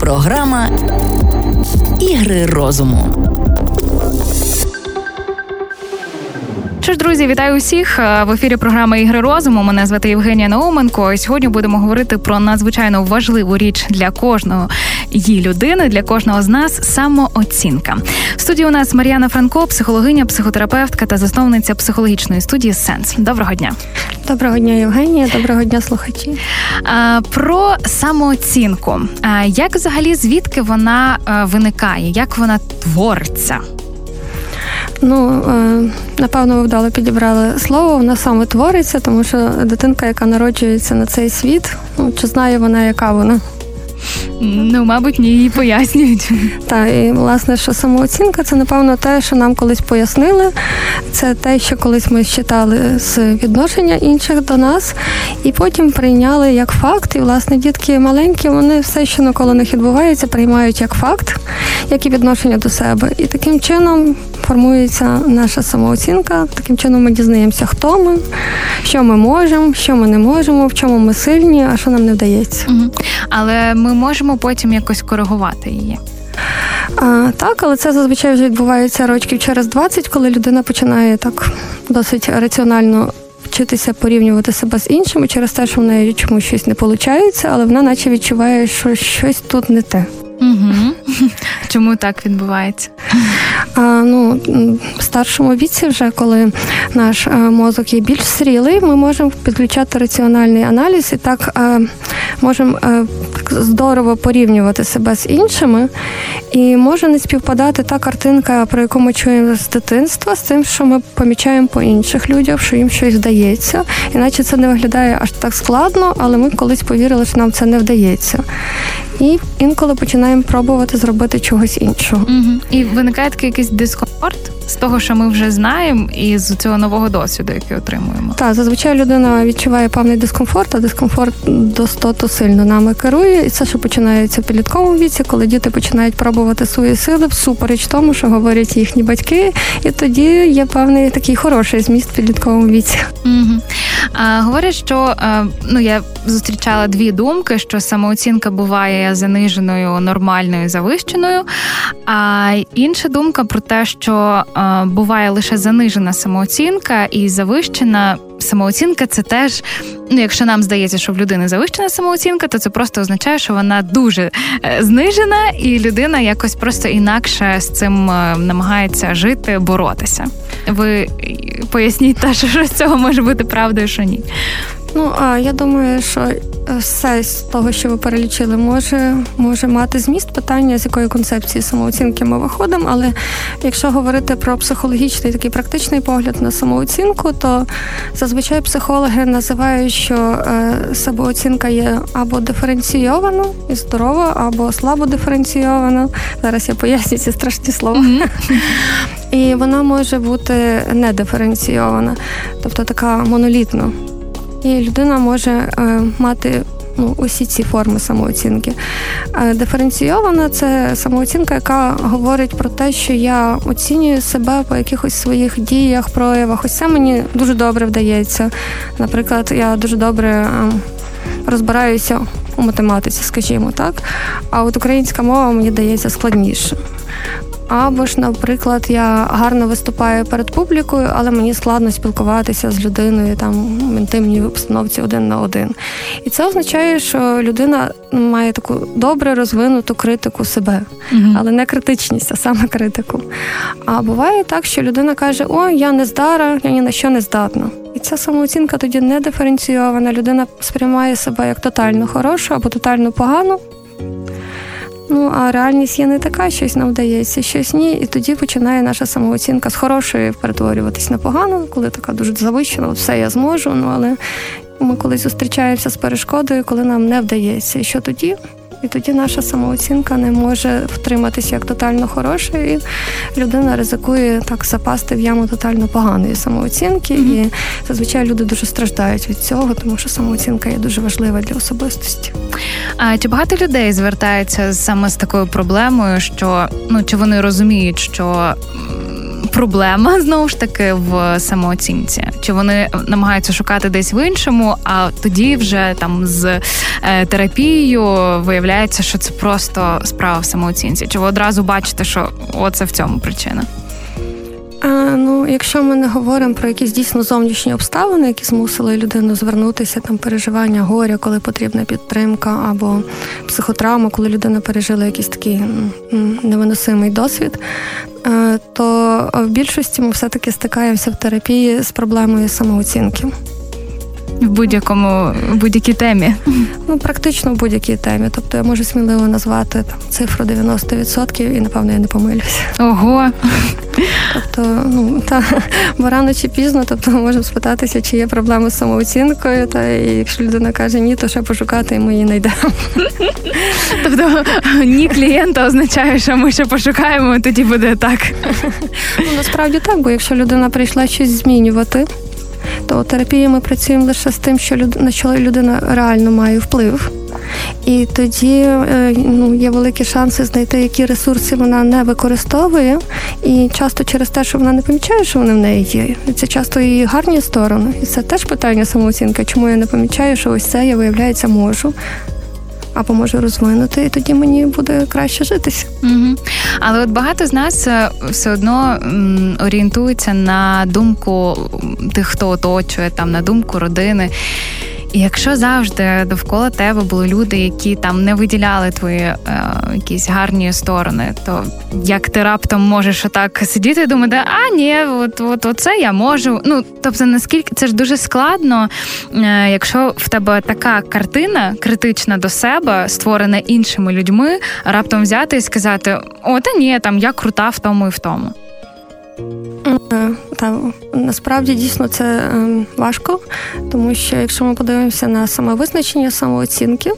Програма Ігри розуму. Що ж, друзі, вітаю усіх е, в ефірі програми Ігри розуму. Мене звати Євгенія Науменко. Сьогодні будемо говорити про надзвичайно важливу річ для кожного її людини, для кожного з нас самооцінка. В студії у нас Мар'яна Франко, психологиня, психотерапевтка та засновниця психологічної студії Сенс. Доброго дня. Доброго дня, Євгенія. Доброго дня, слухачі. Про самооцінку. Як взагалі звідки вона е, виникає? Як вона твориться? Ну, е, напевно, ви вдало підібрали слово, вона саме твориться, тому що дитинка, яка народжується на цей світ, ну, чи знає вона, яка вона? Ну, мабуть, ні, її пояснюють. Так, і власне, що самооцінка це, напевно, те, що нам колись пояснили. Це те, що колись ми считали з відношення інших до нас, і потім прийняли як факт. І, власне, дітки маленькі, вони все, що навколо них відбувається, приймають як факт, як і відношення до себе. І таким чином формується наша самооцінка. Таким чином ми дізнаємося, хто ми, що ми можемо, що ми не можемо, в чому ми сильні, а що нам не вдається. Угу. Але ми можемо потім якось коригувати її. А, Так, але це зазвичай вже відбувається років через 20, коли людина починає так досить раціонально вчитися порівнювати себе з іншими через те, що в неї чомусь щось не виходить, але вона наче відчуває, що щось тут не те. Угу. Чому так відбувається? А, ну, В старшому віці, вже коли наш е, мозок є більш зрілий, ми можемо підключати раціональний аналіз і так е, можемо е, здорово порівнювати себе з іншими. І може не співпадати та картинка, про яку ми чуємо з дитинства, з тим, що ми помічаємо по інших людях, що їм щось вдається. Іначе це не виглядає аж так складно, але ми колись повірили, що нам це не вдається. І інколи починаємо пробувати зробити чогось іншого. Угу. І виникає такий якийсь дискомфорт з того, що ми вже знаємо, і з цього нового досвіду, який отримуємо. Так, зазвичай людина відчуває певний дискомфорт, а дискомфорт достатньо сильно нами керує. І це що починається в підлітковому віці, коли діти починають пробувати свої сили всупереч тому, що говорять їхні батьки, і тоді є певний такий хороший зміст в підлітковому віці. Угу. А, Говорять, що ну я зустрічала дві думки: що самооцінка буває заниженою, нормальною, завищеною. А інша думка про те, що буває лише занижена самооцінка і завищена самооцінка це теж, ну якщо нам здається, що в людини завищена самооцінка, то це просто означає, що вона дуже е, знижена, і людина якось просто інакше з цим е, намагається жити, боротися. Ви поясніть, та що з цього може бути правдою, що ні. Ну я думаю, що е, все з того, що ви перелічили, може може мати зміст питання, з якої концепції самооцінки ми виходимо. Але якщо говорити про психологічний такий практичний погляд на самооцінку, то зазвичай психологи називають, що е, самооцінка є або диференційована і здорова, або слабо диференційована. Зараз я поясню ці страшні слова. І вона може бути недиференційована, тобто така монолітна. І людина може е, мати ну, усі ці форми самооцінки. Е, диференційована це самооцінка, яка говорить про те, що я оцінюю себе по якихось своїх діях, проявах. Ось це мені дуже добре вдається. Наприклад, я дуже добре е, розбираюся у математиці, скажімо так. А от українська мова мені дається складніше. Або ж, наприклад, я гарно виступаю перед публікою, але мені складно спілкуватися з людиною там в інтимній обстановці один на один. І це означає, що людина має таку добре розвинуту критику себе, угу. але не критичність, а саме критику. А буває так, що людина каже: О, я не здара, я ні на що не здатна. І ця самооцінка тоді не диференційована. Людина сприймає себе як тотально хорошу або тотально погану. Ну а реальність є не така, щось нам вдається, щось ні. І тоді починає наша самооцінка з хорошої перетворюватись на погану, коли така дуже завищена, все я зможу. Ну але ми колись зустрічаємося з перешкодою, коли нам не вдається. І що тоді? І тоді наша самооцінка не може втриматися як тотально хороша, і людина ризикує так запасти в яму тотально поганої самооцінки. Mm-hmm. І зазвичай люди дуже страждають від цього, тому що самооцінка є дуже важлива для особистості. А чи багато людей звертаються саме з такою проблемою, що ну чи вони розуміють, що проблема знову ж таки в самооцінці? Чи вони намагаються шукати десь в іншому, а тоді вже там з е, терапією виявляється, що це просто справа в самооцінці? Чи ви одразу бачите, що оце в цьому причина? А, Ну, якщо ми не говоримо про якісь дійсно зовнішні обставини, які змусили людину звернутися, там переживання горя, коли потрібна підтримка, або психотравма, коли людина пережила якийсь такий невиносимий досвід, е, то в більшості ми все-таки стикаємося в терапії з проблемою самооцінки в будь-якому в будь-якій темі. Ну, практично в будь-якій темі. Тобто я можу сміливо назвати там цифру 90% і напевно я не помилюся. Ого. Тобто, ну та бо рано чи пізно, тобто ми можемо спитатися, чи є проблеми з самооцінкою, та і якщо людина каже ні, то ще пошукати і ми її знайдемо. Тобто ні клієнта означає, що ми ще пошукаємо, і тоді буде так. Ну, Насправді так, бо якщо людина прийшла щось змінювати то терапії ми працюємо лише з тим, що люд... на що людина реально має вплив. І тоді е, ну, є великі шанси знайти, які ресурси вона не використовує, і часто через те, що вона не помічає, що вони в неї є. Це часто її гарні сторони. І це теж питання самооцінки, чому я не помічаю, що ось це я виявляється можу або можу розвинути, і тоді мені буде краще житися. Угу. Але от багато з нас е, все одно орієнтуються на думку тих, хто оточує, там на думку родини. І якщо завжди довкола тебе були люди, які там не виділяли твої е, якісь гарні сторони, то як ти раптом можеш отак сидіти і думати, а ні, от от оце я можу. Ну тобто, наскільки це ж дуже складно, е, якщо в тебе така картина критична до себе, створена іншими людьми, раптом взяти і сказати: О, та ні, там я крута в тому і в тому. Е, та насправді дійсно це е, важко, тому що якщо ми подивимося на самовизначення самооцінки,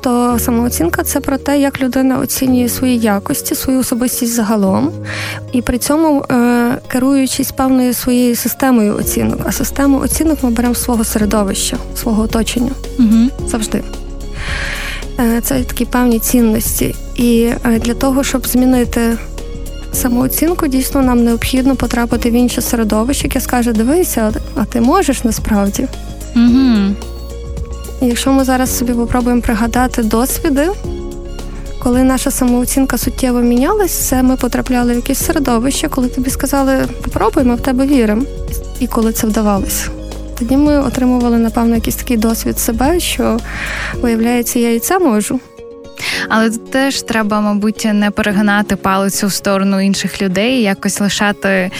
то самооцінка це про те, як людина оцінює свої якості, свою особистість загалом, і при цьому е, керуючись певною своєю системою оцінок. А систему оцінок ми беремо з свого середовища, свого оточення угу. завжди. Це такі певні цінності. І для того, щоб змінити самооцінку дійсно нам необхідно потрапити в інше середовище, яке скаже: дивися, а ти можеш насправді. Угу. Якщо ми зараз собі попробуємо пригадати досвіди, коли наша самооцінка суттєво мінялась, це ми потрапляли в якесь середовище, коли тобі сказали, попробуй, ми в тебе віримо. І коли це вдавалося. Тоді ми отримували, напевно, якийсь такий досвід себе, що виявляється, я і це можу. Але тут теж треба, мабуть, не перегинати палицю в сторону інших людей, якось лишати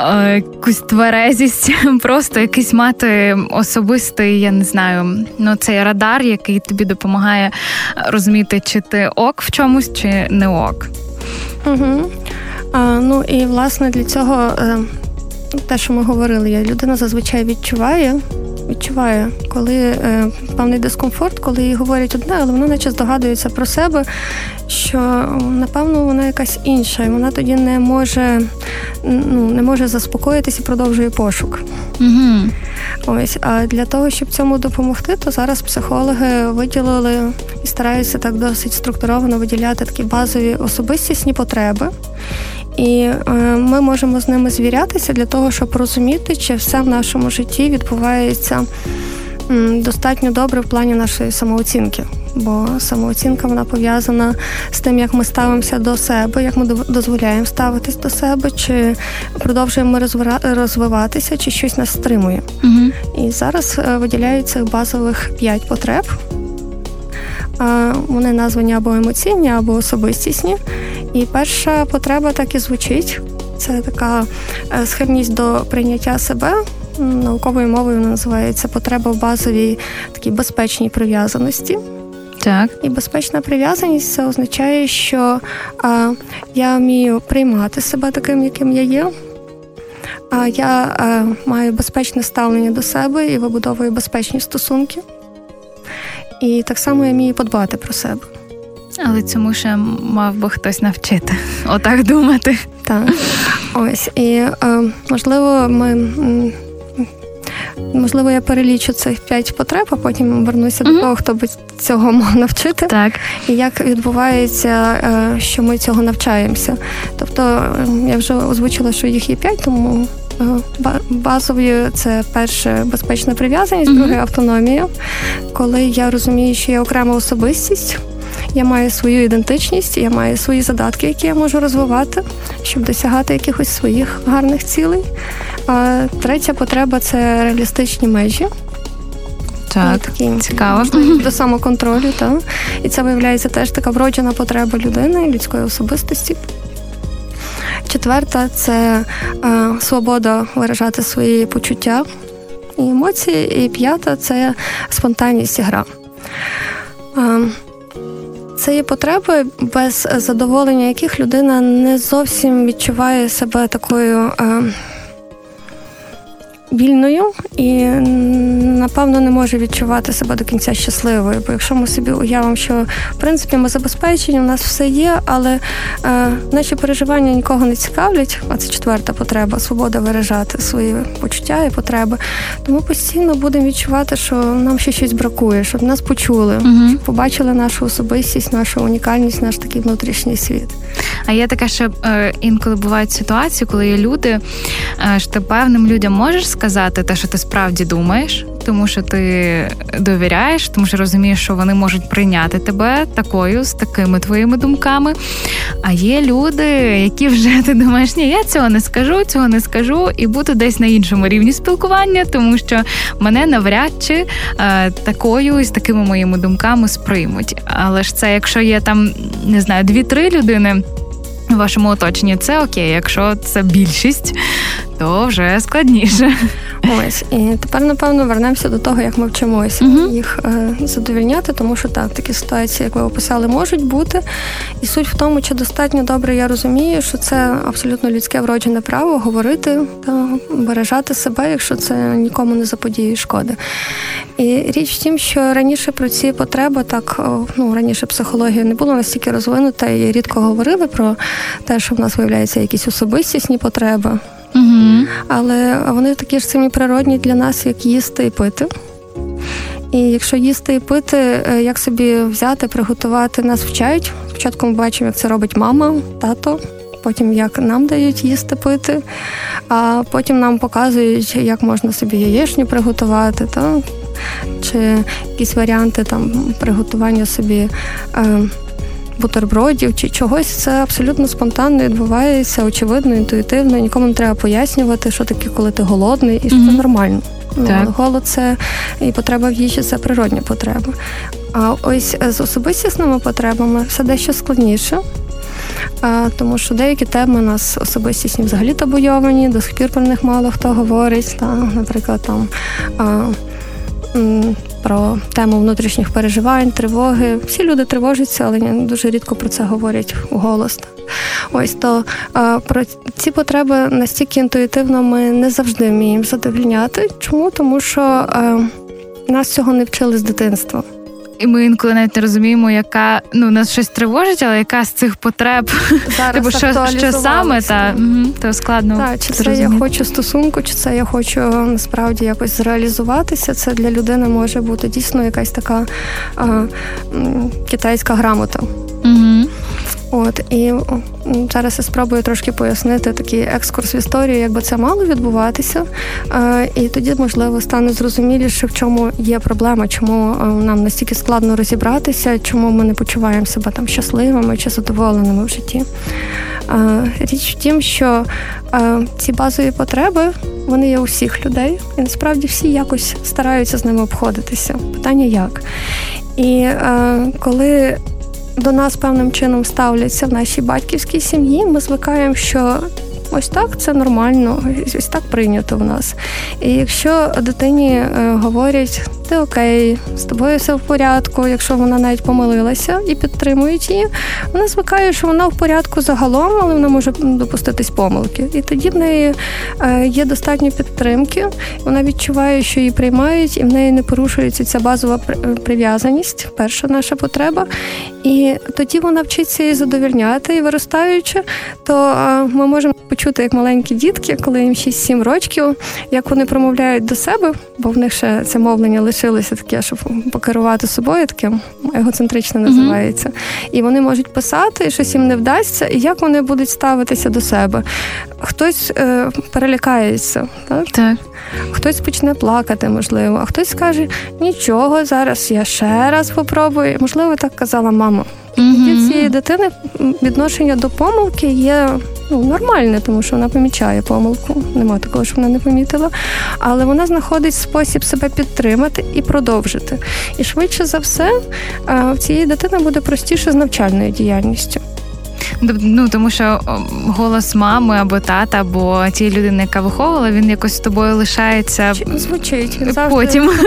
е, якусь тверезість, просто якийсь мати особистий, я не знаю, ну цей радар, який тобі допомагає розуміти, чи ти ок в чомусь, чи не ок. Угу. А, Ну і власне для цього е, те, що ми говорили, я людина зазвичай відчуває відчуває, коли е, певний дискомфорт, коли їй говорять одне, але вона наче здогадується про себе, що напевно вона якась інша, і вона тоді не може ну, не може заспокоїтися і продовжує пошук. Угу. Ось, а для того, щоб цьому допомогти, то зараз психологи виділили і стараються так досить структуровано виділяти такі базові особистісні потреби. І е, ми можемо з ними звірятися для того, щоб розуміти, чи все в нашому житті відбувається достатньо добре в плані нашої самооцінки. Бо самооцінка вона пов'язана з тим, як ми ставимося до себе, як ми дозволяємо ставитись до себе, чи продовжуємо розвиватися, чи щось нас стримує. Угу. І зараз е, виділяються базових п'ять потреб. Вони названі або емоційні, або особистісні. І перша потреба так і звучить. Це така е, схильність до прийняття себе. Науковою мовою вона називається потреба в базовій такій безпечній прив'язаності. Так. І безпечна прив'язаність це означає, що а, я вмію приймати себе таким, яким я є. А я а, маю безпечне ставлення до себе і вибудовую безпечні стосунки. І так само я вмію подбати про себе. Але цьому ще мав би хтось навчити отак думати. Так. Ось і е, можливо, ми Можливо, я перелічу цих п'ять потреб, а потім вернуся mm-hmm. до того, хто би цього мав навчити. Так. І як відбувається, е, що ми цього навчаємося. Тобто, я вже озвучила, що їх є п'ять, тому базовою це перше безпечна прив'язаність, mm-hmm. друге автономія. Коли я розумію, що я окрема особистість. Я маю свою ідентичність, я маю свої задатки, які я можу розвивати, щоб досягати якихось своїх гарних цілей. А Третя потреба це реалістичні межі. Так, такі цікаво. До самоконтролю, так. І це виявляється теж така вроджена потреба людини, людської особистості. Четверта це е, свобода виражати свої почуття і емоції. І п'ята це спонтанність і гра. Е, це є потреби, без задоволення яких людина не зовсім відчуває себе такою. Е, вільною і напевно не може відчувати себе до кінця щасливою. Бо якщо ми собі уявимо, що в принципі ми забезпечені, у нас все є, але е, наші переживання нікого не цікавлять. А це четверта потреба свобода виражати свої почуття і потреби. Тому постійно будемо відчувати, що нам ще щось бракує, щоб нас почули, угу. щоб побачили нашу особистість, нашу унікальність, наш такий внутрішній світ. А є таке, що е, інколи бувають ситуації, коли є люди, е, що ти певним людям можеш сказати те, що ти справді думаєш, тому що ти довіряєш, тому що розумієш, що вони можуть прийняти тебе такою з такими твоїми думками. А є люди, які вже ти думаєш, ні, я цього не скажу, цього не скажу, і буду десь на іншому рівні спілкування, тому що мене навряд чи е, такою з такими моїми думками сприймуть. Але ж це, якщо є там не знаю, дві-три людини в вашому оточенні, це окей. Якщо це більшість, то вже складніше. Ось і тепер, напевно, вернемося до того, як ми вчимося uh їх е, задовільняти, тому що так, такі ситуації, як ви описали, можуть бути. І суть в тому, чи достатньо добре я розумію, що це абсолютно людське вроджене право говорити та бережати себе, якщо це нікому не заподіє шкоди. І річ в тім, що раніше про ці потреби так ну раніше психологія не була настільки розвинута, і рідко говорили про те, що в нас виявляються якісь особистісні потреби. Угу. Але вони такі ж самі природні для нас, як їсти і пити. І якщо їсти і пити, е, як собі взяти, приготувати, нас вчають. Спочатку ми бачимо, як це робить мама, тато, потім як нам дають їсти пити, а потім нам показують, як можна собі яєчню приготувати, та? чи якісь варіанти там приготування собі. Е, бутербродів чи чогось, це абсолютно спонтанно відбувається, очевидно, інтуїтивно. Нікому не треба пояснювати, що таке, коли ти голодний, і що mm-hmm. це нормально. Ну, Голод це і потреба в їжі це природні потреби. А ось з особистісними потребами все дещо складніше. Тому що деякі теми у нас особистісні взагалі табуйовані, до сих пір про них мало хто говорить. Та, Наприклад, там про тему внутрішніх переживань, тривоги. Всі люди тривожаться, але дуже рідко про це говорять голос. Ось то про ці потреби настільки інтуїтивно ми не завжди вміємо задовільняти. Чому? Тому що нас цього не вчили з дитинства. І ми інколи навіть не розуміємо, яка ну нас щось тривожить, але яка з цих потреб Зараз типу, що, що саме та угу, то складно. Так, чи це я хочу стосунку, чи це я хочу насправді якось зреалізуватися. Це для людини може бути дійсно якась така а, китайська грамота. Угу. От і зараз я спробую трошки пояснити такий екскурс в історію, як би це мало відбуватися. І тоді, можливо, стане зрозуміліше, в чому є проблема, чому нам настільки складно розібратися, чому ми не почуваємо себе там щасливими чи задоволеними в житті. Річ в тім, що ці базові потреби вони є у всіх людей, і насправді всі якось стараються з ними обходитися. Питання як? І коли до нас певним чином ставляться в нашій батьківській сім'ї. Ми звикаємо, що ось так це нормально, ось так прийнято в нас. І якщо дитині е, говорять, ти окей, з тобою все в порядку, якщо вона навіть помилилася і підтримують її, вона звикає, що вона в порядку загалом, але вона може допуститись помилки. І тоді в неї е, є достатньо підтримки, вона відчуває, що її приймають, і в неї не порушується ця базова прив'язаність, перша наша потреба. І тоді вона вчиться її задовільняти і виростаючи, то е, ми можемо почути чути, як маленькі дітки, коли їм 6-7 років, як вони промовляють до себе, бо в них ще це мовлення лишилося таке, щоб покерувати собою, таким егоцентричне називається. Mm-hmm. І вони можуть писати, і щось їм не вдасться, і як вони будуть ставитися до себе. Хтось е, перелякається, так? так. Хтось почне плакати, можливо, а хтось скаже, нічого, зараз я ще раз попробую. Можливо, так казала мама. Тоді в цієї дитини відношення до помилки є ну, нормальне, тому що вона помічає помилку. Нема такого, що вона не помітила. Але вона знаходить спосіб себе підтримати і продовжити. І швидше за все, в цієї дитини буде простіше з навчальною діяльністю. Ну тому що голос мами або тата, або тієї людини, яка виховувала, він якось з тобою лишається звучить завжди... потім.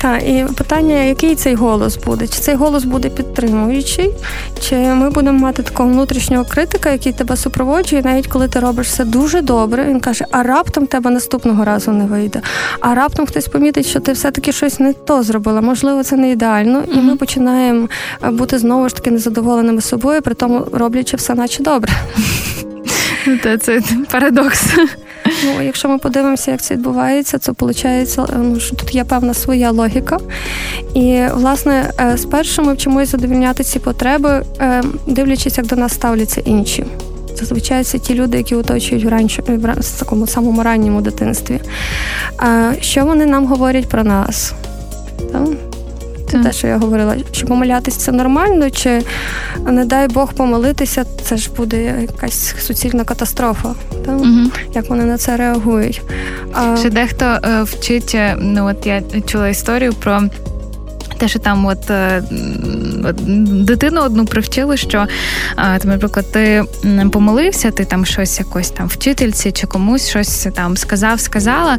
Так, і питання, який цей голос буде? Чи цей голос буде підтримуючий, чи ми будемо мати такого внутрішнього критика, який тебе супроводжує, навіть коли ти робиш все дуже добре, він каже, а раптом тебе наступного разу не вийде. А раптом хтось помітить, що ти все-таки щось не то зробила. Можливо, це не ідеально, і ми починаємо бути знову ж таки незадоволеними самими собою, при тому роблячи все, наче добре. Та це парадокс. Ну, якщо ми подивимося, як це відбувається, то виходить, ну, що тут є певна своя логіка. І, власне, е, спершу ми вчимося задовільняти ці потреби, е, дивлячись, як до нас ставляться інші. Зазвичай це ті люди, які оточують в ранчо, в такому самому ранньому дитинстві. Що вони нам говорять про нас? Це те, що я говорила, чи помилятися це нормально, чи не дай Бог помилитися, це ж буде якась суцільна катастрофа. та? Угу. Як вони на це реагують? А... Ще дехто е, вчить, е, ну от я чула історію про. Те, що там, от, е, от дитину одну привчили, що там, наприклад, ти помилився, ти там щось якось там вчительці чи комусь щось там сказав, сказала,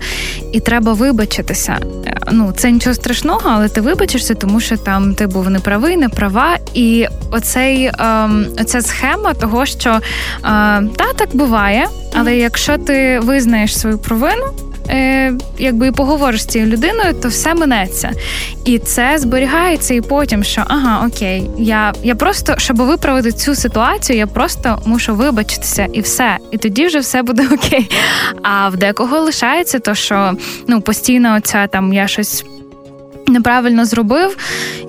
і треба вибачитися. Е, ну, це нічого страшного, але ти вибачишся, тому що там ти був неправий, не права. І оцей ем, оця схема того, що е, та так буває, але якщо ти визнаєш свою провину е, якби поговориш з цією людиною, то все минеться. І це зберігається і потім, що ага, окей, я я просто, щоб виправити цю ситуацію, я просто мушу вибачитися і все. І тоді вже все буде окей. А в декого лишається, то що ну постійно оця там я щось неправильно зробив,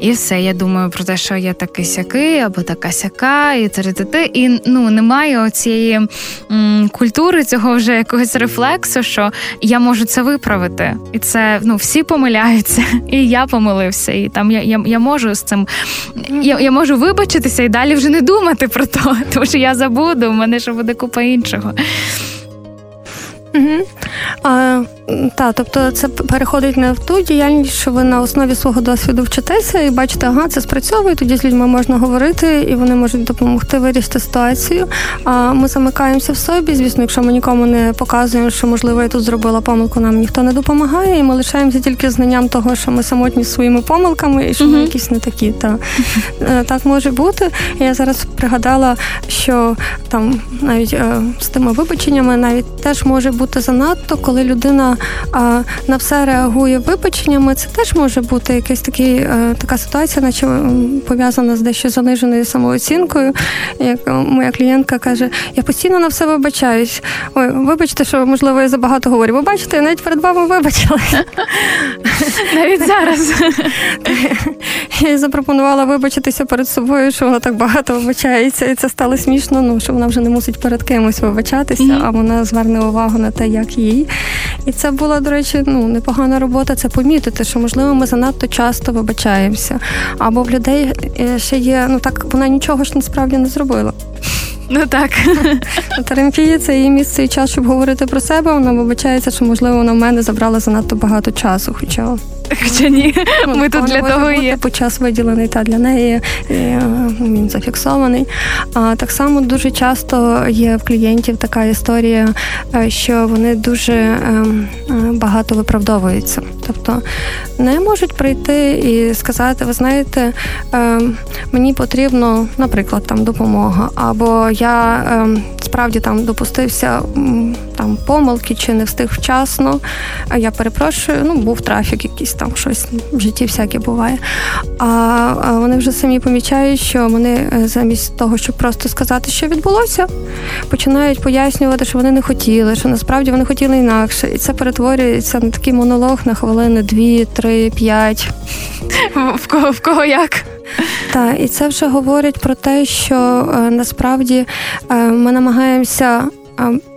і все. Я думаю про те, що я такий сякий, або така сяка, і ти І ну немає оцієї м, культури, цього вже якогось рефлексу, що я можу це виправити. І це ну всі помиляються, і я помилився. І там я я, я можу з цим я я можу вибачитися і далі вже не думати про то, тому що я забуду, у мене ще буде купа іншого. Угу. А, та, тобто це переходить не в ту діяльність, що ви на основі свого досвіду вчитеся і бачите, ага, це спрацьовує, тоді з людьми можна говорити, і вони можуть допомогти вирішити ситуацію. А ми замикаємося в собі. Звісно, якщо ми нікому не показуємо, що можливо я тут зробила помилку, нам ніхто не допомагає, і ми лишаємося тільки знанням того, що ми самотні своїми помилками і що ми якісь не такі. Та. Е, так може бути. Я зараз пригадала, що там навіть е, з тими вибаченнями навіть теж може бути занадто, коли людина а, на все реагує вибаченнями, це теж може бути якась такий, е, така ситуація, наче пов'язана з дещо заниженою самооцінкою. Як моя клієнтка каже, я постійно на все вибачаюсь. Ой, вибачте, що можливо я забагато говорю. Ви бачите, я навіть перед вами вибачилася. Навіть зараз. Я запропонувала вибачитися перед собою, що вона так багато вибачається, і це стало смішно, ну що вона вже не мусить перед кимось вибачатися, а вона зверне увагу на те, як їй. І це була, до речі, ну непогана робота. Це помітити, що можливо ми занадто часто вибачаємося. Або в людей е, ще є, ну так вона нічого ж насправді не зробила. Ну так. Терапія це її місце і час, щоб говорити про себе. Вона вибачається, що можливо вона в мене забрала занадто багато часу. Хоча Хоча ні, ну, ми тут для того є. По час виділений та для неї е, він зафіксований. А так само дуже часто є в клієнтів така історія, е, що вони дуже ем, е, багато виправдовуються. Тобто не можуть прийти і сказати: ви знаєте, ем, мені потрібно, наприклад, там допомога, або я ем, насправді там допустився там помилки чи не встиг вчасно. Я перепрошую, ну був трафік, якийсь там щось в житті всяке буває. А вони вже самі помічають, що вони е, замість того, щоб просто сказати, що відбулося, починають пояснювати, що вони не хотіли, що насправді вони хотіли інакше, і це перетворюється на такий монолог на хвилини дві, три, п'ять. В кого в кого як? Так, і це вже говорить про те, що е, насправді е, ми намагаємося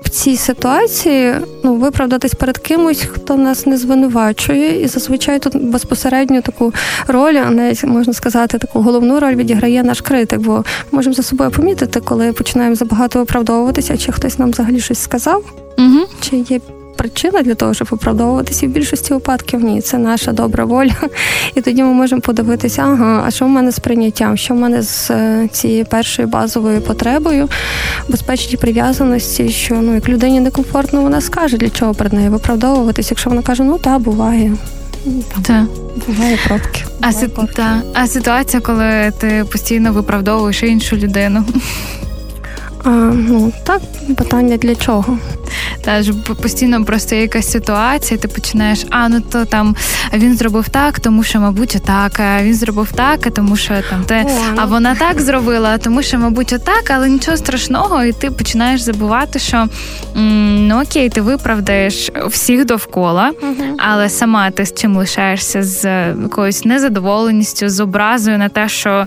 в цій ситуації ну, виправдатись перед кимось, хто нас не звинувачує, і зазвичай тут безпосередньо таку роль, а навіть можна сказати, таку головну роль відіграє наш критик, бо можемо за собою помітити, коли починаємо забагато виправдовуватися, чи хтось нам взагалі щось сказав, угу. чи є причина для того, щоб оправдовуватися. І в більшості випадків ні, це наша добра воля. І тоді ми можемо подивитися, ага, а що в мене з прийняттям, що в мене з е, цією першою базовою потребою, безпечній прив'язаності, що ну як людині некомфортно, вона скаже, для чого перед нею виправдовуватися, якщо вона каже, ну так, буває. Та. Буває пробки. А, си... та. а ситуація, коли ти постійно виправдовуєш іншу людину. А, Ну так, питання для чого? Та ж постійно просто є якась ситуація, ти починаєш, а ну то там він зробив так, тому що, мабуть, отак, а він зробив так, тому що там те, О, ну. а вона так зробила, тому що, мабуть, отак, але нічого страшного, і ти починаєш забувати, що ну окей, ти виправдаєш всіх довкола, угу. але сама ти з чим лишаєшся з якоюсь незадоволеністю, з образою на те, що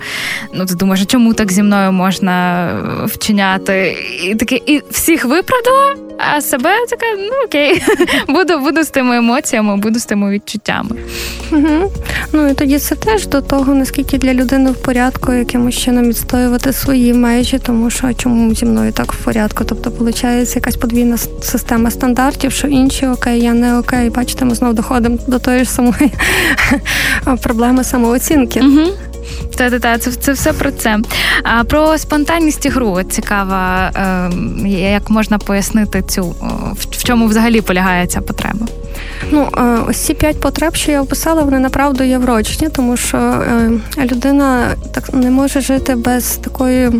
ну ти думаєш, чому так зі мною можна вчиняти, і таке, і всіх виправдала. А себе така, ну окей, буду буду з тими емоціями, буду з тими відчуттями. Угу. Ну і тоді це теж до того, наскільки для людини в порядку, якимось чином відстоювати свої межі, тому що чому зі мною так в порядку? Тобто, виходить якась подвійна система стандартів, що інші окей, я не окей. Бачите, ми знову доходимо до тої ж самої проблеми самооцінки. Угу. Та-та-та, це це все про це. А про спонтанність ігру цікава, е, як можна пояснити цю в чому взагалі полягає ця потреба. Ну, е, ось ці п'ять потреб, що я описала, вони направду є врочні, тому що е, людина так не може жити без такої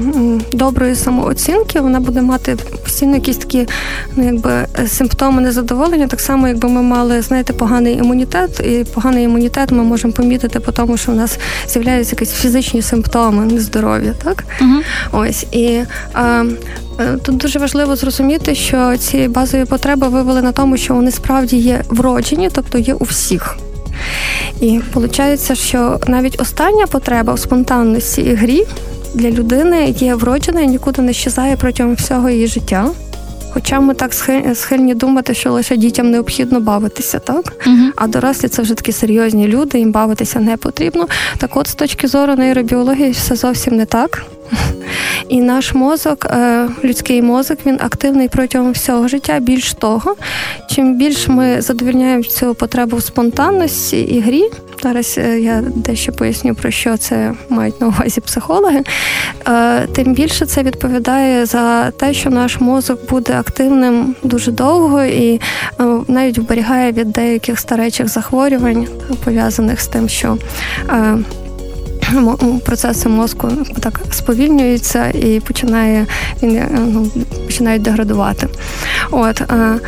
доброї самооцінки. Вона буде мати постійно якісь такі ну, якби симптоми незадоволення, так само, якби ми мали знаєте, поганий імунітет, і поганий імунітет ми можемо помітити, по тому що у нас з'являються якісь фізичні симптоми нездоров'я. Так угу. ось і. А, Е, тут дуже важливо зрозуміти, що ці базові потреби вивели на тому, що вони справді є вроджені, тобто є у всіх. І виходить, що навіть остання потреба в спонтанності і грі для людини є вроджена і нікуди не щезає протягом всього її життя. Хоча ми так схильні думати, що лише дітям необхідно бавитися, так? Угу. А дорослі це вже такі серйозні люди, їм бавитися не потрібно. Так от, з точки зору нейробіології, все зовсім не так. І наш мозок, е, людський мозок, він активний протягом всього життя. Більш того, чим більш ми задовільняємо цю потребу в спонтанності і грі. Зараз е, я дещо поясню, про що це мають на увазі психологи. Е, тим більше це відповідає за те, що наш мозок буде активним дуже довго і навіть вберігає від деяких старечих захворювань, пов'язаних з тим, що процеси мозку так сповільнюються і починає він е, ну, починають деградувати. От е,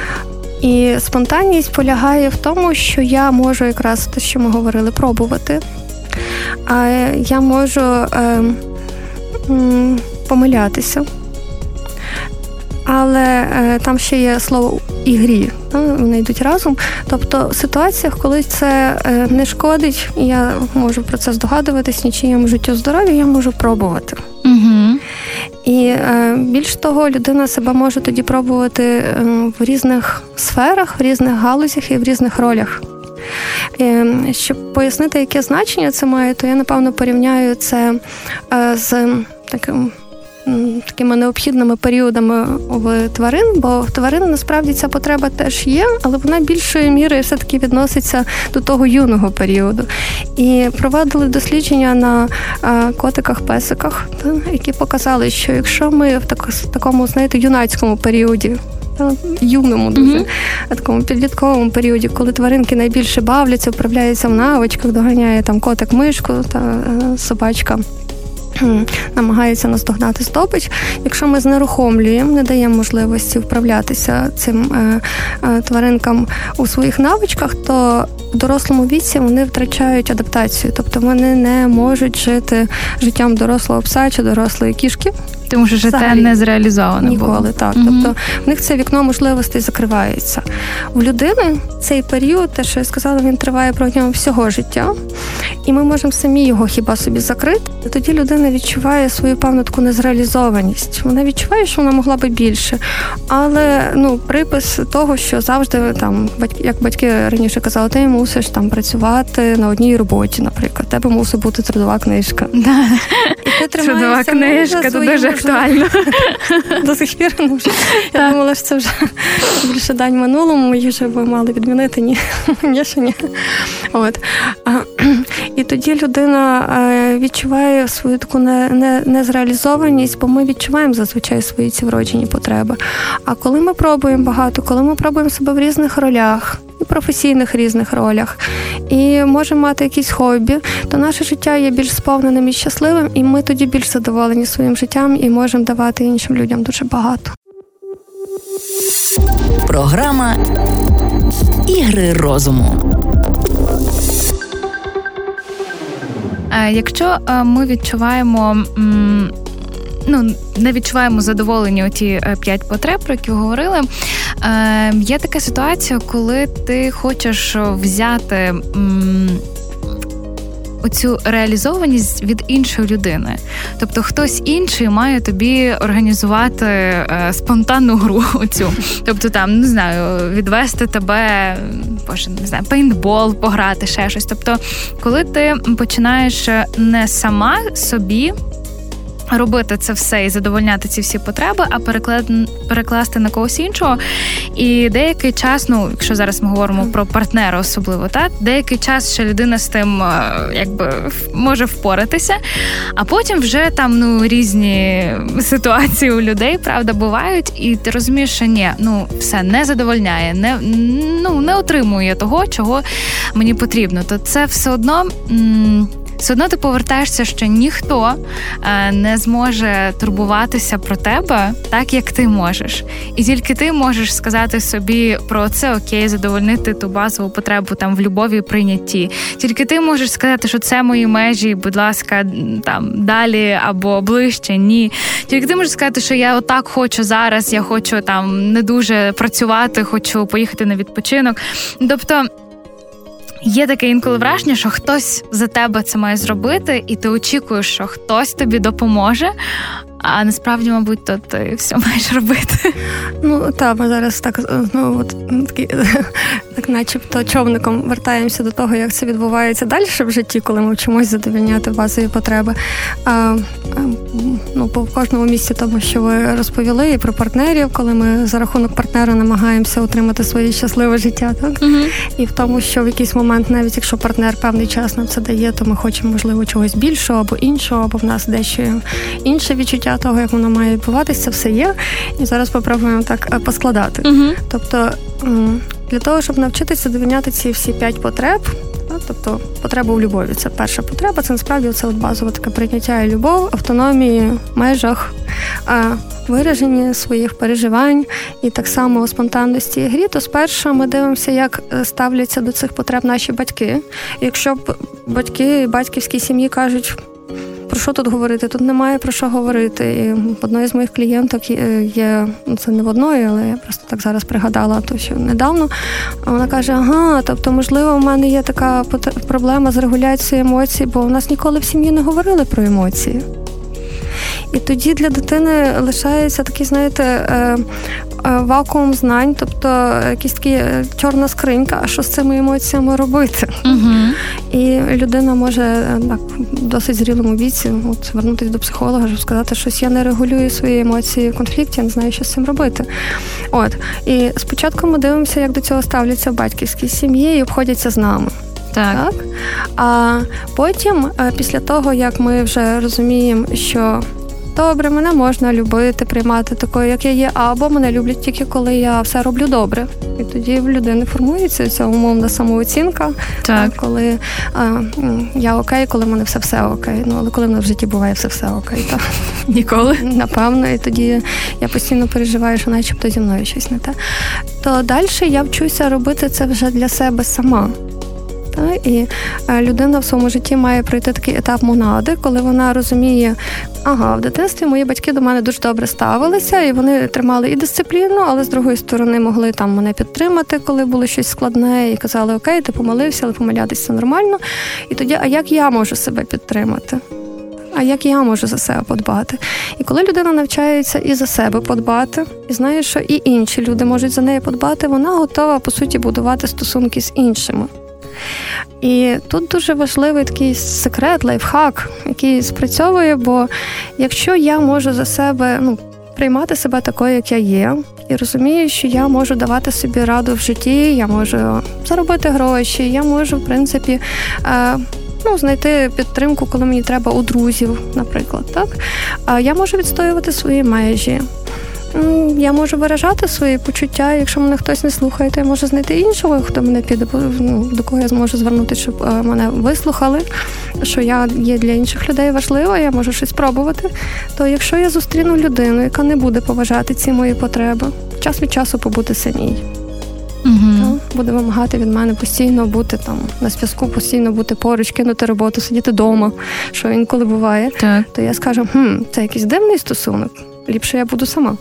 і спонтанність полягає в тому, що я можу якраз те, що ми говорили, пробувати. А я можу е, помилятися. Але е, там ще є слово ігрі, вони йдуть разом. Тобто в ситуаціях, коли це е, не шкодить, і я можу про це здогадуватись, нічиєму життю здоров'я, я можу пробувати. Угу. І е, більш того, людина себе може тоді пробувати е, в різних сферах, в різних галузях і в різних ролях. Е, щоб пояснити, яке значення це має, то я напевно порівняю це е, з таким такими необхідними періодами в тварин, бо в тварин насправді ця потреба теж є, але вона більшою мірою все-таки відноситься до того юного періоду. І проводили дослідження на котиках-песиках, які показали, що якщо ми в такому, знаєте, юнацькому періоді. Юному дуже mm-hmm. такому підлітковому періоді, коли тваринки найбільше бавляться, вправляються в навичках, доганяє там котик, мишку та е, собачка намагається наздогнати здобич. Якщо ми знерухомлюємо, не даємо можливості вправлятися цим е, е, тваринкам у своїх навичках, то в дорослому віці вони втрачають адаптацію, тобто вони не можуть жити життям дорослого пса чи дорослої кішки. Тому що життя не зреалізоване ніколи, було. так. Угу. Тобто в них це вікно можливостей закривається. У людини цей період, те, що я сказала, він триває протягом всього життя, і ми можемо самі його хіба собі закрити. Тоді людина відчуває свою певну таку незреалізованість. Вона відчуває, що вона могла би більше. Але ну, припис того, що завжди там, як батьки раніше казали, ти мусиш там працювати на одній роботі, наприклад, тебе мусить бути трудова книжка. Да. І ти Трудова книжка, це дуже актуально. До сих пір ну, вже, я думала, що це вже більше дань минулому, її вже ви мали відмінити. Ні, ні, ще ні. От. І тоді людина е, відчуває свою таку незреалізованість, бо ми відчуваємо зазвичай свої ці вроджені потреби. А коли ми пробуємо багато, коли ми пробуємо себе в різних ролях, і професійних різних ролях, і можемо мати якісь хобі, то наше життя є більш сповненим і щасливим, і ми тоді більш задоволені своїм життям і можемо давати іншим людям дуже багато. Програма Ігри розуму. Е, якщо е, ми відчуваємо ну не відчуваємо задоволення у ті е, п'ять потреб, про які говорили. Е, Є така ситуація, коли ти хочеш взяти. Оцю реалізованість від іншої людини, тобто хтось інший має тобі організувати е, спонтанну гру. Оцю. Тобто, там не знаю, відвести тебе, боже, не знаю, пейнтбол, пограти ще щось. Тобто, коли ти починаєш не сама собі Робити це все і задовольняти ці всі потреби, а перекласти на когось іншого. І деякий час, ну якщо зараз ми говоримо про партнера, особливо так, деякий час ще людина з тим е, якби може впоратися, а потім вже там ну різні ситуації у людей правда бувають, і ти розумієш, що ні, ну все не задовольняє, не ну не отримує того, чого мені потрібно. То це все одно. М- все одно ти повертаєшся, що ніхто е, не зможе турбуватися про тебе так, як ти можеш, і тільки ти можеш сказати собі про це окей, задовольнити ту базову потребу там в любові прийнятті. Тільки ти можеш сказати, що це мої межі, будь ласка, там далі або ближче, ні. Тільки ти можеш сказати, що я отак хочу зараз, я хочу там не дуже працювати, хочу поїхати на відпочинок. Тобто. Є таке інколи враження, що хтось за тебе це має зробити, і ти очікуєш, що хтось тобі допоможе. А насправді, мабуть, то ти все маєш робити. Ну так, ми зараз так ну от такі, так, начебто, човником вертаємося до того, як це відбувається далі в житті, коли ми вчимось задовільняти базові потреби. А, ну, по кожному місці, тому що ви розповіли і про партнерів, коли ми за рахунок партнера намагаємося отримати своє щасливе життя, так угу. і в тому, що в якийсь момент, навіть якщо партнер певний час нам це дає, то ми хочемо, можливо, чогось більшого або іншого, або в нас дещо інше відчуття того, як воно має відбуватися, це все є. І зараз попробуємо так е, поскладати. Угу. Тобто для того, щоб навчитися довільняти ці всі п'ять потреб. Тобто потреба в любові це перша потреба, це насправді це от базове таке прийняття і любов, автономії, межах, вираження своїх переживань і так само спонтанності і грі. То спершу ми дивимося, як е, ставляться до цих потреб наші батьки. Якщо батьки батьківській сім'ї кажуть, про що тут говорити? Тут немає про що говорити. І в одної з моїх клієнток є, ну це не в одної, але я просто так зараз пригадала, то що недавно вона каже: Ага, тобто, можливо, в мене є така проблема з регуляцією емоцій, бо у нас ніколи в сім'ї не говорили про емоції. І тоді для дитини лишається такий, знаєте, е, е, вакуум знань, тобто якась такі е, чорна скринька, а що з цими емоціями робити? Угу. І людина може так досить зрілому віці от, звернутися до психолога, щоб сказати, що я не регулюю свої емоції в конфлікті, я не знаю, що з цим робити. От і спочатку ми дивимося, як до цього ставляться в батьківській сім'ї і обходяться з нами. Так. так. А потім, після того, як ми вже розуміємо, що добре, мене можна любити, приймати такою, як я є, або мене люблять тільки коли я все роблю добре. І тоді в людини формується ця умовна самооцінка, так. коли а, я окей, коли в мене все все окей. Ну але коли в мене в житті буває все все окей, то ніколи. Напевно, і тоді я постійно переживаю, що начебто зі мною щось не те. То далі я вчуся робити це вже для себе сама. І е, людина в своєму житті має пройти такий етап монади, коли вона розуміє, ага, в дитинстві мої батьки до мене дуже добре ставилися, і вони тримали і дисципліну, але з другої сторони могли там мене підтримати, коли було щось складне, і казали, окей, ти помолився, але помилятися нормально. І тоді, а як я можу себе підтримати? А як я можу за себе подбати? І коли людина навчається і за себе подбати, і знає, що і інші люди можуть за неї подбати, вона готова по суті будувати стосунки з іншими. І тут дуже важливий такий секрет, лайфхак, який спрацьовує, бо якщо я можу за себе ну, приймати себе такою, як я є, і розумію, що я можу давати собі раду в житті, я можу заробити гроші, я можу, в принципі, е, ну, знайти підтримку, коли мені треба у друзів, наприклад, так? Я можу відстоювати свої межі. Я можу виражати свої почуття. Якщо мене хтось не слухає, то я можу знайти іншого, хто мене піде, ну, до кого я зможу звернутися, щоб е, мене вислухали. Що я є для інших людей важлива, я можу щось спробувати. То якщо я зустріну людину, яка не буде поважати ці мої потреби, час від часу побути самій. Угу. Буде вимагати від мене постійно бути там на зв'язку, постійно бути поруч, кинути роботу, сидіти вдома, що інколи буває. Так. То я скажу, хм, це якийсь дивний стосунок. Ліпше я буду сама.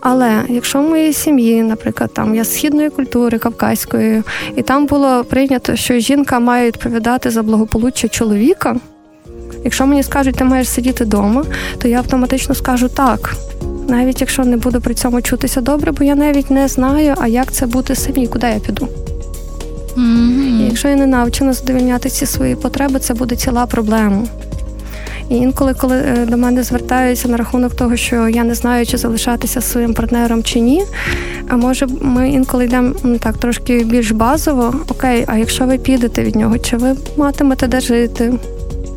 Але якщо в моїй сім'ї, наприклад, там я з східної культури кавказької, і там було прийнято, що жінка має відповідати за благополуччя чоловіка. Якщо мені скажуть, ти маєш сидіти вдома, то я автоматично скажу так навіть якщо не буду при цьому чутися добре, бо я навіть не знаю, а як це бути самі, куди я піду. Mm-hmm. І Якщо я не навчена задовільняти ці свої потреби, це буде ціла проблема. І інколи, коли е, до мене звертаються на рахунок того, що я не знаю, чи залишатися своїм партнером чи ні, а може ми інколи йдемо ну, так трошки більш базово, окей, а якщо ви підете від нього, чи ви матимете де жити?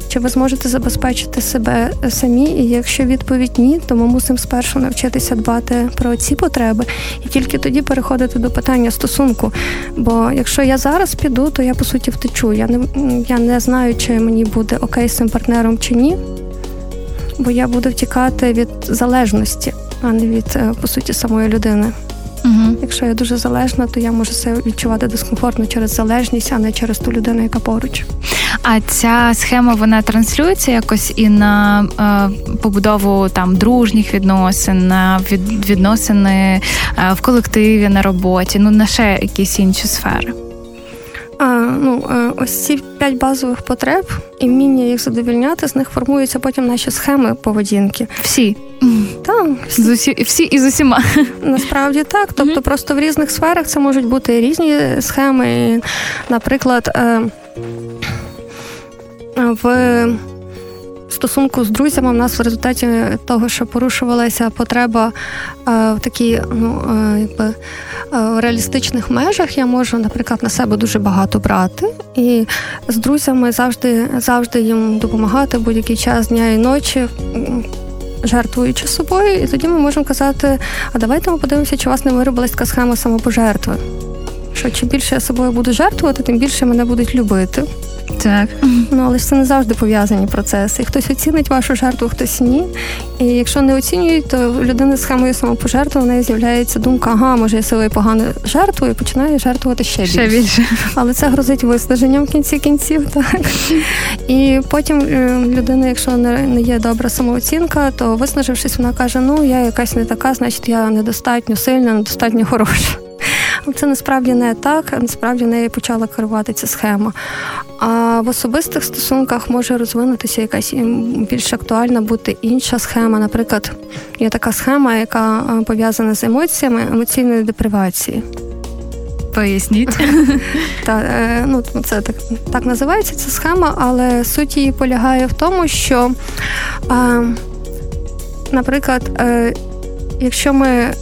Чи ви зможете забезпечити себе самі? І якщо відповідь ні, то ми мусимо спершу навчитися дбати про ці потреби і тільки тоді переходити до питання стосунку. Бо якщо я зараз піду, то я по суті втечу. Я не я не знаю, чи мені буде окей з цим партнером чи ні. Бо я буду втікати від залежності, а не від е, по суті самої людини. Угу. Якщо я дуже залежна, то я можу себе відчувати дискомфортно через залежність, а не через ту людину, яка поруч. А ця схема вона транслюється якось і на е, побудову там дружніх відносин, на від, відносини е, в колективі на роботі, ну на ще якісь інші сфери. А, ну, е, Ось ці п'ять базових потреб і вміння їх задовільняти, з них формуються потім наші схеми поведінки. Всі. Так, всі. З усі, всі і з усіма. Насправді так. Тобто, mm-hmm. просто в різних сферах це можуть бути різні схеми. Наприклад, в стосунку з друзями в нас в результаті того, що порушувалася потреба е, в такій ну, е, якби, е, реалістичних межах, я можу, наприклад, на себе дуже багато брати, і з друзями завжди завжди їм допомагати будь-який час дня і ночі. Жертвуючи собою, і тоді ми можемо казати: а давайте ми подивимося, чи у вас не виробилась така схема самопожертви. Що чим більше я собою буду жертвувати, тим більше мене будуть любити. Так. Ну, але ж це не завжди пов'язані процеси. Хтось оцінить вашу жертву, хтось ні. І якщо не оцінюють, то в людини з схемою самопожертви в неї з'являється думка, ага, може я себе погано жертвую, і починає жертвувати ще більше. Ще більше. Але це грозить виснаженням в кінці кінців. так. І потім е, людина, якщо не є добра самооцінка, то виснажившись, вона каже: ну я якась не така, значить я недостатньо сильна, недостатньо хороша. Це насправді не так, насправді нею почала керувати ця схема. А в особистих стосунках може розвинутися якась більш актуальна бути інша схема. Наприклад, є така схема, яка пов'язана з емоціями емоційної депривації. Поясніть. Та, е, ну, Це так так називається ця схема, але суть її полягає в тому, що, наприклад, е, якщо ми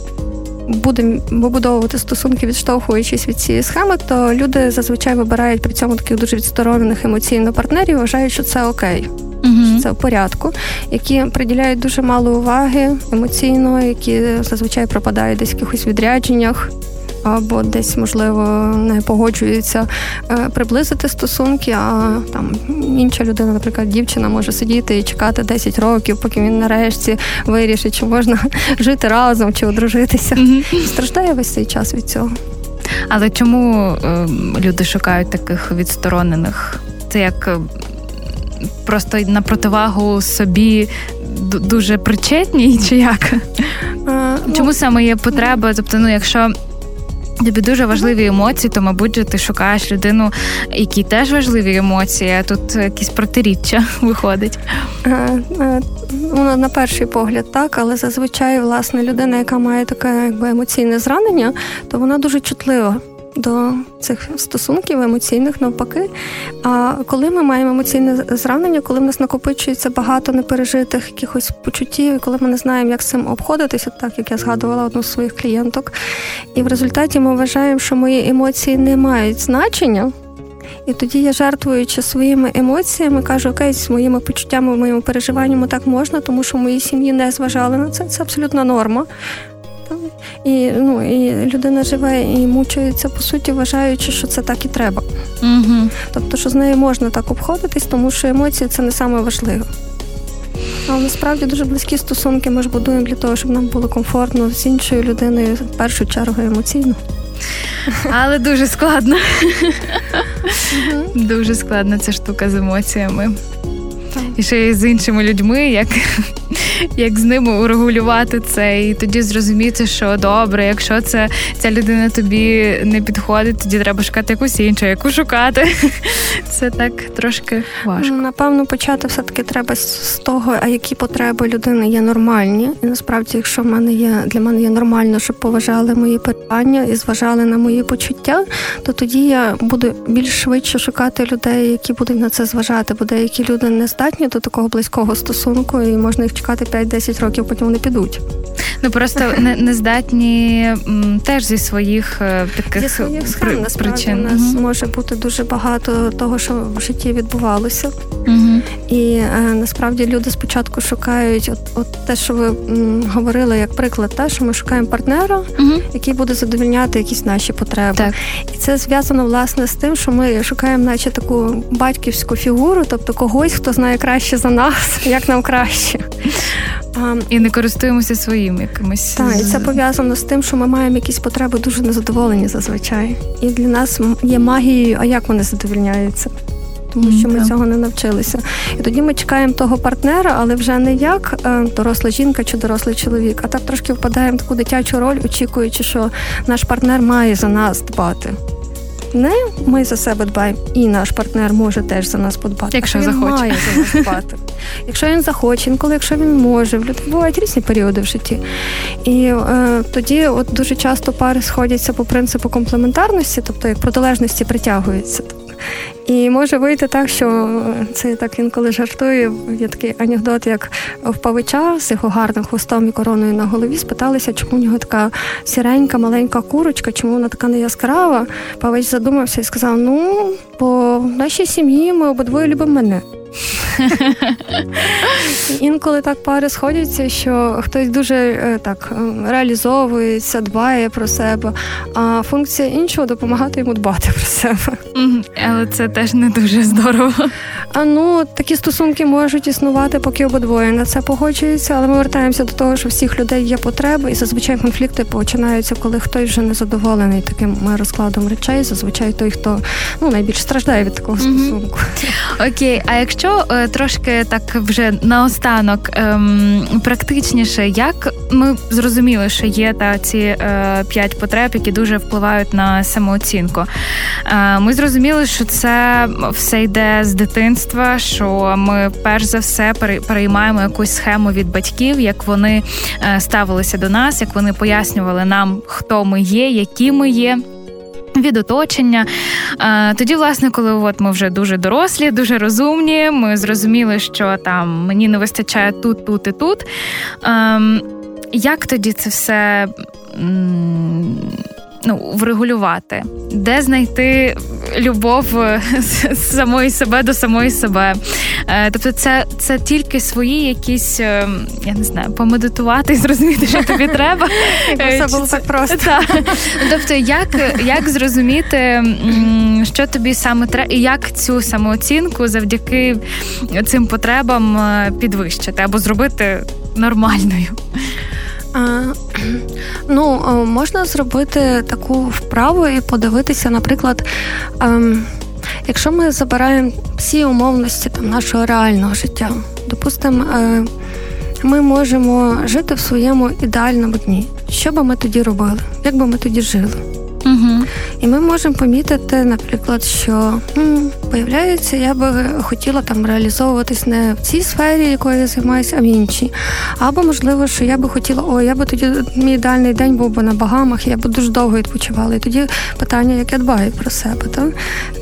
будемо вибудовувати стосунки, відштовхуючись від цієї схеми, то люди зазвичай вибирають при цьому таких дуже відсторонених емоційно партнерів, вважають, що це окей. Угу. це в порядку, які приділяють дуже мало уваги емоційно, які зазвичай пропадають десь в якихось відрядженнях або десь, можливо, не погоджуються е, приблизити стосунки, а там інша людина, наприклад, дівчина може сидіти і чекати 10 років, поки він нарешті вирішить, чи можна жити разом чи одружитися. Mm-hmm. Страждає весь цей час від цього. Але чому е, люди шукають таких відсторонених? Це як е, просто на противагу собі дуже причетні, чи як? А, ну, Чому ну, саме є потреба? Тобто, ну якщо Тобі дуже важливі емоції, то, мабуть, ти шукаєш людину, якій теж важливі емоції, а тут якісь протиріччя виходить. Е, е, ну, на перший погляд, так, але зазвичай, власне, людина, яка має таке якби емоційне зранення, то вона дуже чутлива до цих стосунків емоційних навпаки. А коли ми маємо емоційне зранення, коли в нас накопичується багато непережитих якихось почуттів, коли ми не знаємо, як з цим обходитися, так як я згадувала одну з своїх клієнток, і в результаті ми вважаємо, що мої емоції не мають значення. І тоді я жертвуючи своїми емоціями, кажу, окей, з моїми почуттями, моїми переживаннями так можна, тому що в моїй сім'ї не зважали на це. Це абсолютна норма. І ну, і людина живе і мучується, по суті, вважаючи, що це так і треба. Угу. Тобто, що з нею можна так обходитись, тому що емоції це не саме важливе. Але насправді дуже близькі стосунки ми ж будуємо для того, щоб нам було комфортно з іншою людиною, в першу чергу емоційно. Але дуже складно. Дуже складна ця штука з емоціями. І ще й з іншими людьми, як як з ними урегулювати це, і тоді зрозуміти, що добре, якщо це ця людина тобі не підходить, тоді треба шукати якусь іншу, яку шукати. Це так трошки важко. Напевно, почати все-таки треба з того, а які потреби людини є нормальні. І насправді, якщо в мене є для мене є нормально, щоб поважали мої питання і зважали на мої почуття, то тоді я буду більш швидше шукати людей, які будуть на це зважати, бо деякі люди не здатні до такого близького стосунку, і можна їх чекати 5-10 років, потім вони підуть. Ну просто не, не здатні м, теж зі своїх е, таких зі своїх схем, при, насправді, причин. У нас угу. може бути дуже багато того, що в житті відбувалося. Угу. І е, насправді люди спочатку шукають от, от те, що ви м, говорили, як приклад, те, що ми шукаємо партнера, угу. який буде задовільняти якісь наші потреби. Так. І це зв'язано власне з тим, що ми шукаємо, наче таку батьківську фігуру, тобто когось, хто знає краще за нас, як нам краще. І не користуємося своїм якимось. Так, і це пов'язано з тим, що ми маємо якісь потреби дуже незадоволені зазвичай. І для нас є магією, а як вони задовільняються. Тому що ми цього не навчилися. І тоді ми чекаємо того партнера, але вже не як е, доросла жінка чи дорослий чоловік, а так трошки впадаємо в таку дитячу роль, очікуючи, що наш партнер має за нас дбати не ми за себе дбаємо, і наш партнер може теж за нас подбати. Якщо він захоче. має за нас дбати. Якщо він захоче, інколи, якщо він може, в людей бувають різні періоди в житті. І е, тоді от дуже часто пари сходяться по принципу комплементарності, тобто як протилежності притягуються. І може вийти так, що це так інколи жартує. Є такий анекдот, як в павича з його гарним хвостом і короною на голові спиталися, чому в нього така сіренька, маленька курочка, чому вона така не яскрава. Павич задумався і сказав: Ну, бо в нашій сім'ї ми обидвоє любимо мене. Інколи так пари сходяться, що хтось дуже е, так реалізовується, дбає про себе, а функція іншого допомагати йому дбати про себе. Але це теж не дуже здорово. А ну такі стосунки можуть існувати, поки обидвоє на це погоджуються, але ми вертаємося до того, що всіх людей є потреби, і зазвичай конфлікти починаються, коли хтось вже не задоволений таким розкладом речей. Зазвичай той, хто ну найбільш страждає від такого стосунку. Окей, а якщо е, трошки так вже наостанок ем, практичніше, як ми зрозуміли, що є та ці е, п'ять потреб, які дуже впливають на самооцінку. Е, ми зрозуміли, що це все йде з дитинства. Що ми перш за все переймаємо якусь схему від батьків, як вони е, ставилися до нас, як вони пояснювали нам, хто ми є, які ми є. Від оточення. Тоді, власне, коли от ми вже дуже дорослі, дуже розумні, ми зрозуміли, що там мені не вистачає тут, тут і тут. Ем, як тоді це все ну, врегулювати, де знайти любов е, з самої себе до самої себе. Е, тобто, це це тільки свої якісь, е, я не знаю, помедитувати і зрозуміти, що тобі треба. Це було так просто. Тобто, як як зрозуміти, що тобі саме треба, і як цю самооцінку завдяки цим потребам підвищити або зробити нормальною. Ну, можна зробити таку вправу і подивитися, наприклад, ем, якщо ми забираємо всі умовності там, нашого реального життя, допустимо, е, ми можемо жити в своєму ідеальному дні. Що би ми тоді робили? Як би ми тоді жили? Угу. І ми можемо помітити, наприклад, що м, виявляється, я би хотіла там реалізовуватись не в цій сфері, якою я займаюся, а в іншій. Або, можливо, що я би хотіла, о, я би тоді мій ідеальний день був би на Багамах, я би дуже довго відпочивала. І тоді питання, як я дбаю про себе, так?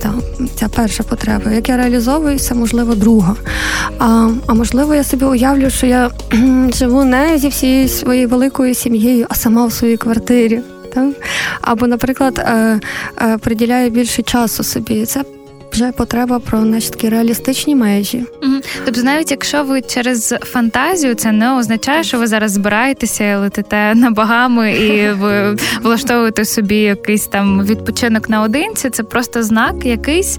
Та, ця перша потреба. Як я реалізовуюся, можливо, друга. А а можливо, я собі уявлю, що я живу не зі всією своєю великою сім'єю, а сама в своїй квартирі. Так? Або, наприклад, е, е, приділяє більше часу собі. Це вже потреба про значить, такі реалістичні межі. Угу. Тобто, навіть якщо ви через фантазію, це не означає, що ви зараз збираєтеся і летите на багами і ви влаштовуєте собі якийсь там відпочинок наодинці. Це просто знак якийсь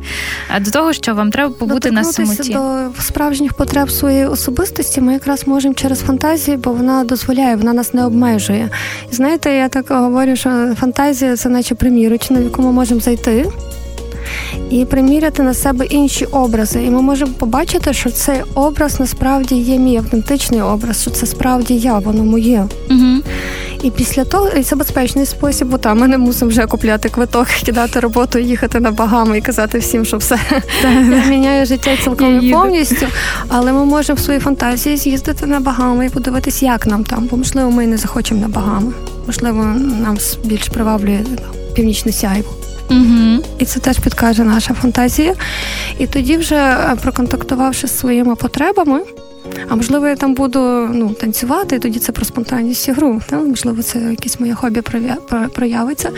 до того, що вам треба побути на самоті. до справжніх потреб своєї особистості. Ми якраз можемо через фантазію, бо вона дозволяє, вона нас не обмежує. І знаєте, я так говорю, що фантазія це наче примірочна, в яку ми можемо зайти і приміряти на себе інші образи. І ми можемо побачити, що цей образ насправді є мій автентичний образ, що це справді я, воно моє. Угу. І після того і це безпечний спосіб, бо там ми не мусимо вже купляти квиток, кидати роботу, їхати на багами і казати всім, що все міняє життя цілком і повністю. Але ми можемо в своїй фантазії з'їздити на багами і подивитись, як нам там, бо можливо, ми не захочемо на багами. Можливо, нам більш приваблює північне сяйво. Угу. І це теж підкаже наша фантазія. І тоді, вже е, проконтактувавши з своїми потребами, а можливо, я там буду ну, танцювати, і тоді це про спонтанність і гру. Та? Можливо, це якесь моє хобі проявиться.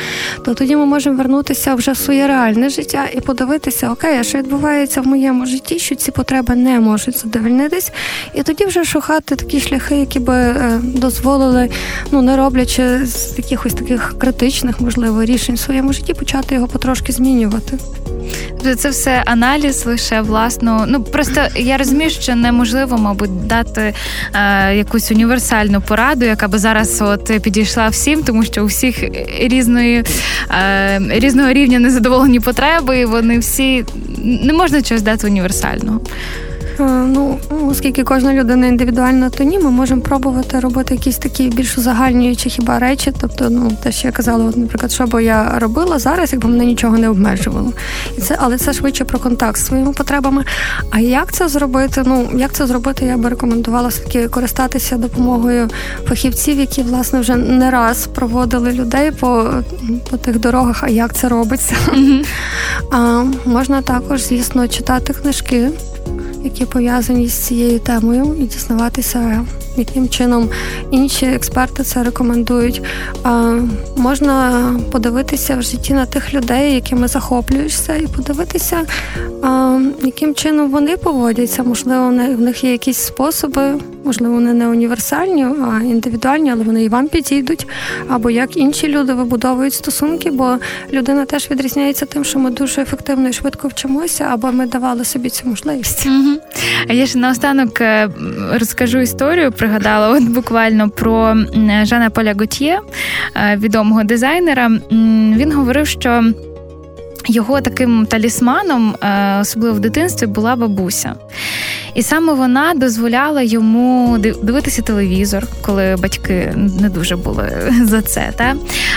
То тоді ми можемо вернутися вже в своє реальне життя і подивитися, окей, а що відбувається в моєму житті, що ці потреби не можуть задовольнитись. І тоді вже шукати такі шляхи, які би е, дозволили, ну не роблячи з якихось таких критичних, можливо, рішень в своєму житті, почати його потрошки змінювати. Це все аналіз лише власно. Ну просто я розумію, що неможливо, мабуть, дати е, якусь універсальну пораду, яка би зараз от підійшла всім, тому що у всіх різної е, різного рівня незадоволені потреби, і вони всі не можна чогось дати універсального. Е, ну, оскільки кожна людина індивідуальна, то ні, ми можемо пробувати робити якісь такі більш узагальнюючі хіба речі. Тобто, ну те, що я казала, от, наприклад, що би я робила зараз, якби мене нічого не обмежувало. І це, але це швидше про контакт з своїми потребами. А як це зробити? Ну як це зробити, я би рекомендувала все-таки користатися допомогою фахівців, які власне вже не раз проводили людей по по тих дорогах. А як це робиться? Mm-hmm. А можна також, звісно, читати книжки які пов'язані з цією темою, і дізнаватися, яким чином інші експерти це рекомендують. Можна подивитися в житті на тих людей, якими захоплюєшся, і подивитися, яким чином вони поводяться. Можливо, в них є якісь способи. Можливо, вони не універсальні, а індивідуальні, але вони і вам підійдуть. Або як інші люди вибудовують стосунки, бо людина теж відрізняється тим, що ми дуже ефективно і швидко вчимося, або ми давали собі цю можливість. А я ж наостанок е, розкажу історію. Пригадала от буквально про Жана Поля Готьє, е, відомого дизайнера. Він говорив, що. Його таким талісманом, е, особливо в дитинстві, була бабуся. І саме вона дозволяла йому дивитися телевізор, коли батьки не дуже були за це. Та?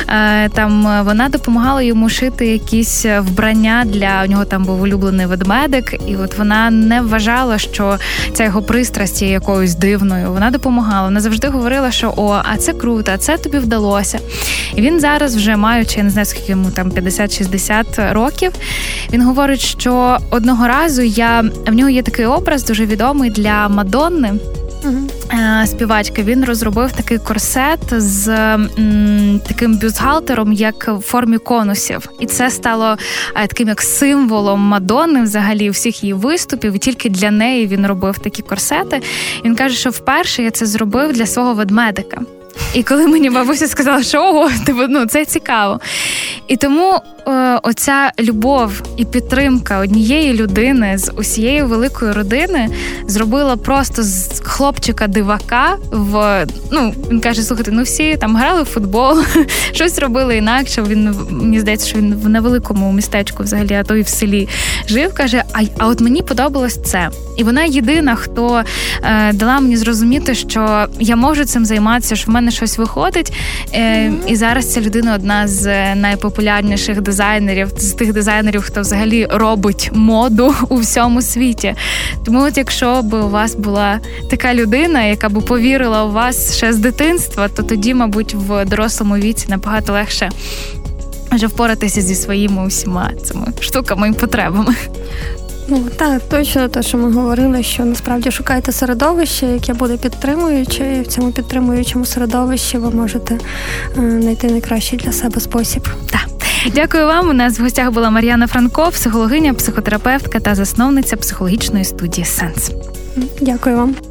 Е, там вона допомагала йому шити якісь вбрання для у нього там був улюблений ведмедик, і от вона не вважала, що ця його пристрасть є якоюсь дивною. Вона допомагала. Вона завжди говорила, що о, а це круто, а це тобі вдалося. І він зараз, вже маючи я не знаю, скільки йому там 50-60 років, він говорить, що одного разу я в нього є такий образ дуже відомий для Мадонни. Uh-huh. співачки, він розробив такий корсет з м, таким бюстгальтером, як в формі конусів, і це стало е, таким як символом Мадонни, взагалі всіх її виступів. І тільки для неї він робив такі корсети. Він каже, що вперше я це зробив для свого ведмедика. І коли мені бабуся сказала, що ого, типу, ну це цікаво. І тому е, оця любов і підтримка однієї людини з усієї великої родини зробила просто з хлопчика дивака в ну він каже: слухайте, ну всі там грали в футбол, щось робили інакше. Він мені здається, що він в невеликому містечку, взагалі, а то і в селі жив. каже: А а от мені подобалось це. І вона єдина, хто е, дала мені зрозуміти, що я можу цим займатися, що в мене щось виходить. Е, І зараз ця людина одна з найпопулярніших дизайнерів, з тих дизайнерів, хто взагалі робить моду у всьому світі. Тому, от якщо б у вас була така людина, яка б повірила у вас ще з дитинства, то тоді, мабуть, в дорослому віці набагато легше. Вже впоратися зі своїми усіма цими штуками і потребами. Ну так, точно те, що ми говорили, що насправді шукайте середовище, яке буде підтримуюче, і в цьому підтримуючому середовищі ви можете е, знайти найкращий для себе спосіб. Так. Дякую вам. У нас в гостях була Мар'яна Франко, психологиня, психотерапевтка та засновниця психологічної студії Сенс. Дякую вам.